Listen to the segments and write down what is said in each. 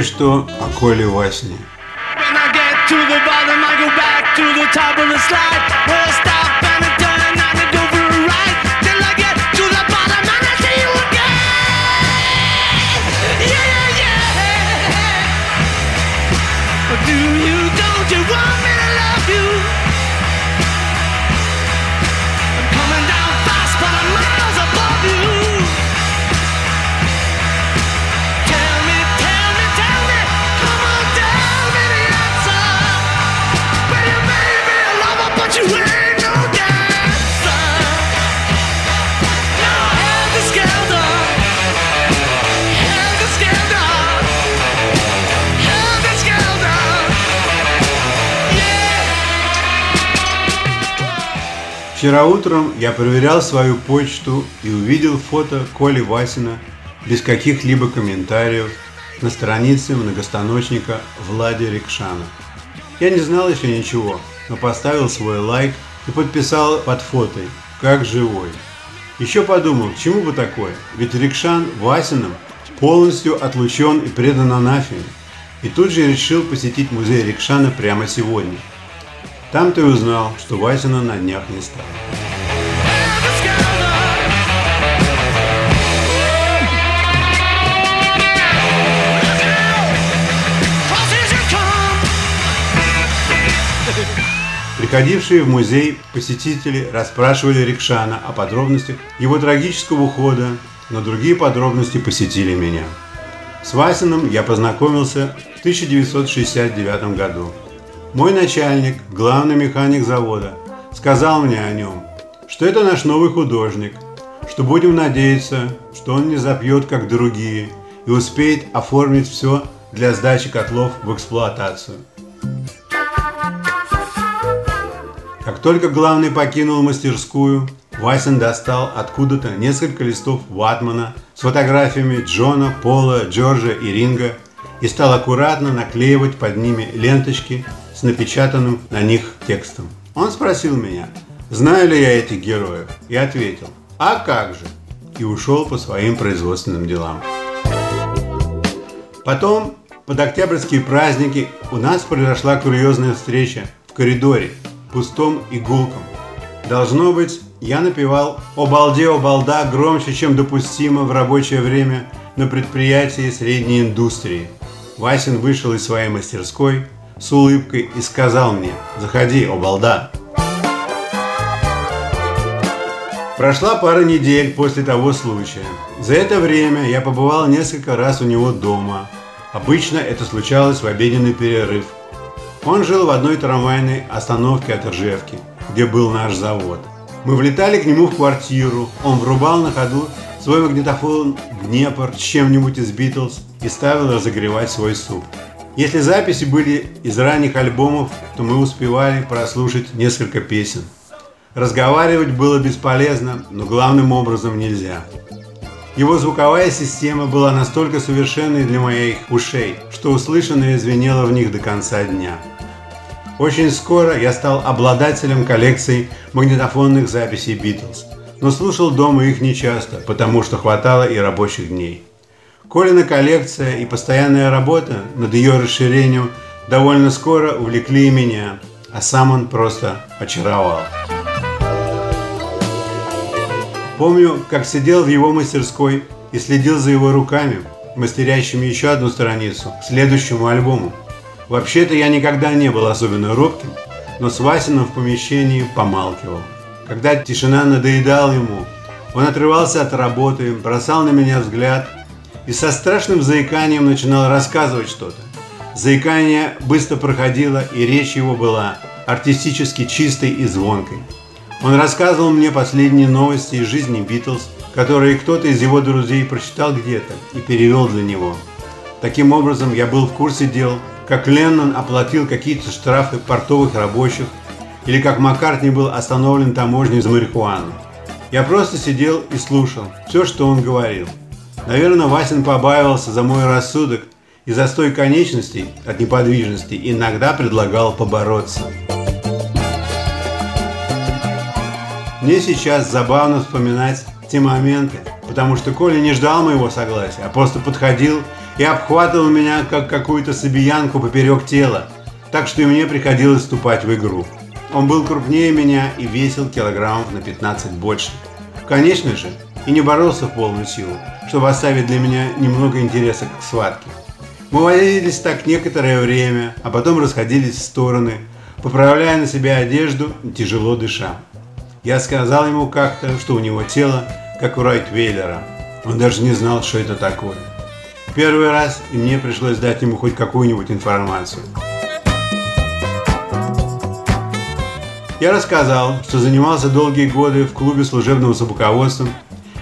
кое-что о Коле Васине. When I get to the bottom, I go back to the top of the slide. Вчера утром я проверял свою почту и увидел фото Коли Васина без каких-либо комментариев на странице многостаночника Влади Рикшана. Я не знал еще ничего, но поставил свой лайк и подписал под фото «Как живой». Еще подумал, чему бы такое, ведь Рикшан Васином полностью отлучен и предан анафеме. И тут же решил посетить музей Рикшана прямо сегодня. Там ты узнал, что Васина на днях не стало. Приходившие в музей посетители расспрашивали Рикшана о подробностях его трагического ухода, но другие подробности посетили меня. С Васиным я познакомился в 1969 году. Мой начальник, главный механик завода, сказал мне о нем, что это наш новый художник, что будем надеяться, что он не запьет, как другие, и успеет оформить все для сдачи котлов в эксплуатацию. Как только главный покинул мастерскую, Васин достал откуда-то несколько листов ватмана с фотографиями Джона, Пола, Джорджа и Ринга и стал аккуратно наклеивать под ними ленточки с напечатанным на них текстом. Он спросил меня, знаю ли я этих героев, и ответил, а как же, и ушел по своим производственным делам. Потом, под октябрьские праздники, у нас произошла курьезная встреча в коридоре, пустом и гулком. Должно быть, я напевал «О балде, о балда» громче, чем допустимо в рабочее время на предприятии средней индустрии. Васин вышел из своей мастерской с улыбкой и сказал мне «Заходи, о балда». Прошла пара недель после того случая. За это время я побывал несколько раз у него дома. Обычно это случалось в обеденный перерыв. Он жил в одной трамвайной остановке от Ржевки, где был наш завод. Мы влетали к нему в квартиру, он врубал на ходу свой магнитофон Днепр с чем-нибудь из Битлз и ставил разогревать свой суп. Если записи были из ранних альбомов, то мы успевали прослушать несколько песен. Разговаривать было бесполезно, но главным образом нельзя. Его звуковая система была настолько совершенной для моих ушей, что услышанное звенело в них до конца дня. Очень скоро я стал обладателем коллекции магнитофонных записей Битлз, но слушал дома их нечасто, потому что хватало и рабочих дней. Колина коллекция и постоянная работа над ее расширением довольно скоро увлекли и меня, а сам он просто очаровал. Помню, как сидел в его мастерской и следил за его руками, мастерящими еще одну страницу к следующему альбому. Вообще-то я никогда не был особенно робким, но с Васиным в помещении помалкивал. Когда тишина надоедала ему, он отрывался от работы, бросал на меня взгляд и со страшным заиканием начинал рассказывать что-то. Заикание быстро проходило, и речь его была артистически чистой и звонкой. Он рассказывал мне последние новости из жизни Битлз, которые кто-то из его друзей прочитал где-то и перевел для него. Таким образом, я был в курсе дел, как Леннон оплатил какие-то штрафы портовых рабочих, или как Маккартни был остановлен таможней за марихуану. Я просто сидел и слушал все, что он говорил. Наверное, Васин побаивался за мой рассудок и за стой конечностей от неподвижности иногда предлагал побороться. Мне сейчас забавно вспоминать те моменты, потому что Коля не ждал моего согласия, а просто подходил и обхватывал меня, как какую-то собиянку поперек тела, так что и мне приходилось вступать в игру. Он был крупнее меня и весил килограммов на 15 больше. Конечно же, и не боролся в полную силу, чтобы оставить для меня немного интереса к схватке. Мы возились так некоторое время, а потом расходились в стороны, поправляя на себя одежду, тяжело дыша. Я сказал ему как-то, что у него тело, как у Райтвейлера. Он даже не знал, что это такое. Первый раз, и мне пришлось дать ему хоть какую-нибудь информацию. Я рассказал, что занимался долгие годы в клубе служебного собаководства,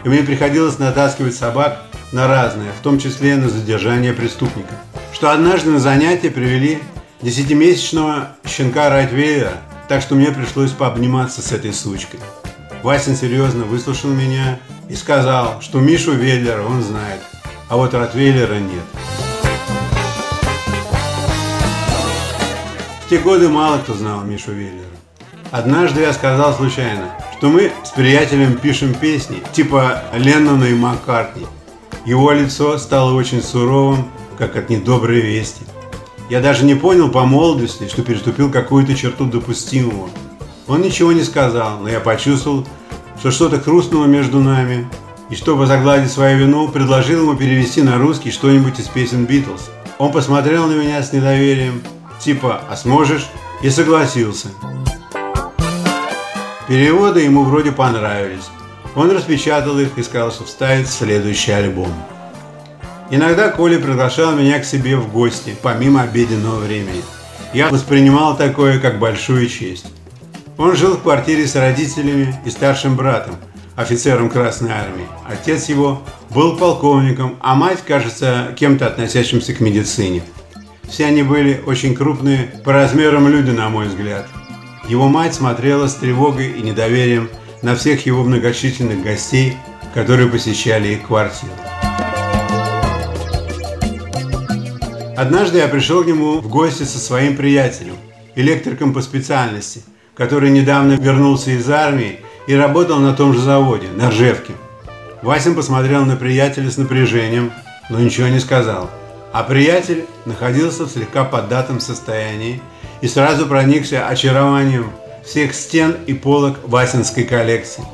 и мне приходилось натаскивать собак на разные, в том числе на задержание преступника. Что однажды на занятия привели десятимесячного щенка Райтвейлера, так что мне пришлось пообниматься с этой сучкой. Васин серьезно выслушал меня и сказал, что Мишу Веллера он знает, а вот Ротвейлера нет. В те годы мало кто знал Мишу Веллера. Однажды я сказал случайно, что мы с приятелем пишем песни, типа Леннона и Маккартни. Его лицо стало очень суровым, как от недоброй вести. Я даже не понял по молодости, что переступил какую-то черту допустимого. Он ничего не сказал, но я почувствовал, что что-то хрустнуло между нами, и чтобы загладить свою вину, предложил ему перевести на русский что-нибудь из песен Битлз. Он посмотрел на меня с недоверием, типа «А сможешь?» и согласился. Переводы ему вроде понравились. Он распечатал их и сказал, что вставит в следующий альбом. Иногда Коля приглашал меня к себе в гости, помимо обеденного времени. Я воспринимал такое как большую честь. Он жил в квартире с родителями и старшим братом, офицером Красной Армии. Отец его был полковником, а мать, кажется, кем-то относящимся к медицине. Все они были очень крупные по размерам люди, на мой взгляд. Его мать смотрела с тревогой и недоверием на всех его многочисленных гостей, которые посещали их квартиру. Однажды я пришел к нему в гости со своим приятелем, электриком по специальности, который недавно вернулся из армии и работал на том же заводе, на Ржевке. Васин посмотрел на приятеля с напряжением, но ничего не сказал. А приятель находился в слегка поддатом состоянии и сразу проникся очарованием всех стен и полок Васинской коллекции.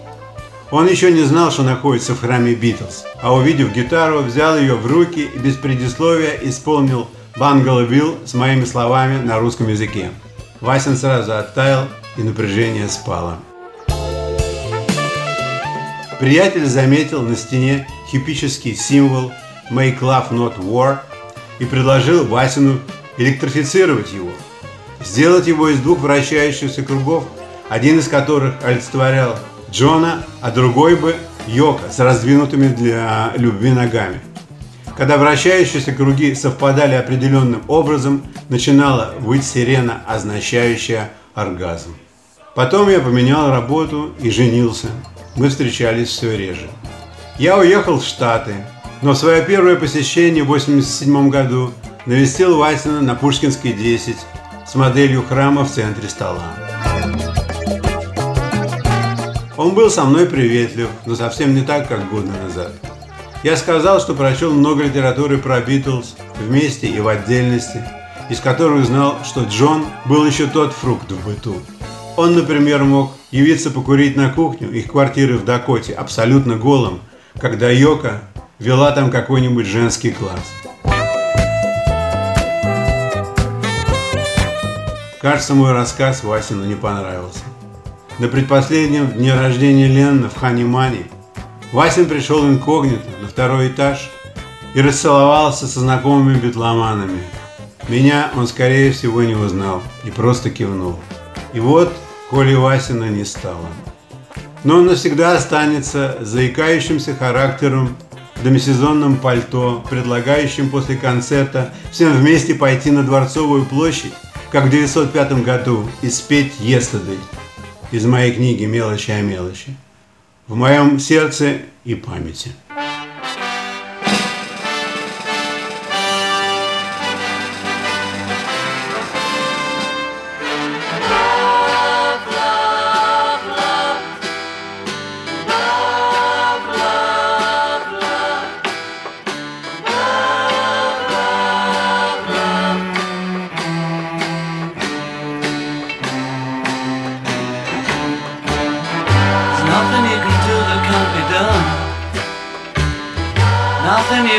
Он еще не знал, что находится в храме Битлз, а увидев гитару, взял ее в руки и без предисловия исполнил «Бангало Билл» с моими словами на русском языке. Васин сразу оттаял, и напряжение спало. Приятель заметил на стене хипический символ «Make Love Not War» и предложил Васину электрифицировать его, сделать его из двух вращающихся кругов, один из которых олицетворял Джона, а другой бы Йока с раздвинутыми для любви ногами. Когда вращающиеся круги совпадали определенным образом, начинала выть сирена, означающая оргазм. Потом я поменял работу и женился мы встречались все реже. Я уехал в Штаты, но в свое первое посещение в 1987 году навестил Васина на Пушкинской 10 с моделью храма в центре стола. Он был со мной приветлив, но совсем не так, как годы назад. Я сказал, что прочел много литературы про Битлз вместе и в отдельности, из которой узнал, что Джон был еще тот фрукт в быту. Он, например, мог явиться покурить на кухню их квартиры в Дакоте абсолютно голым, когда Йока вела там какой-нибудь женский класс. Кажется, мой рассказ Васину не понравился. На предпоследнем дне рождения Ленна в Ханимане Васин пришел инкогнито на второй этаж и расцеловался со знакомыми битломанами. Меня он, скорее всего, не узнал и просто кивнул. И вот коли Васина не стало. Но он навсегда останется заикающимся характером в демисезонном пальто, предлагающим после концерта всем вместе пойти на Дворцовую площадь, как в 905 году, и спеть «Yesterday» из моей книги «Мелочи о мелочи» в моем сердце и памяти.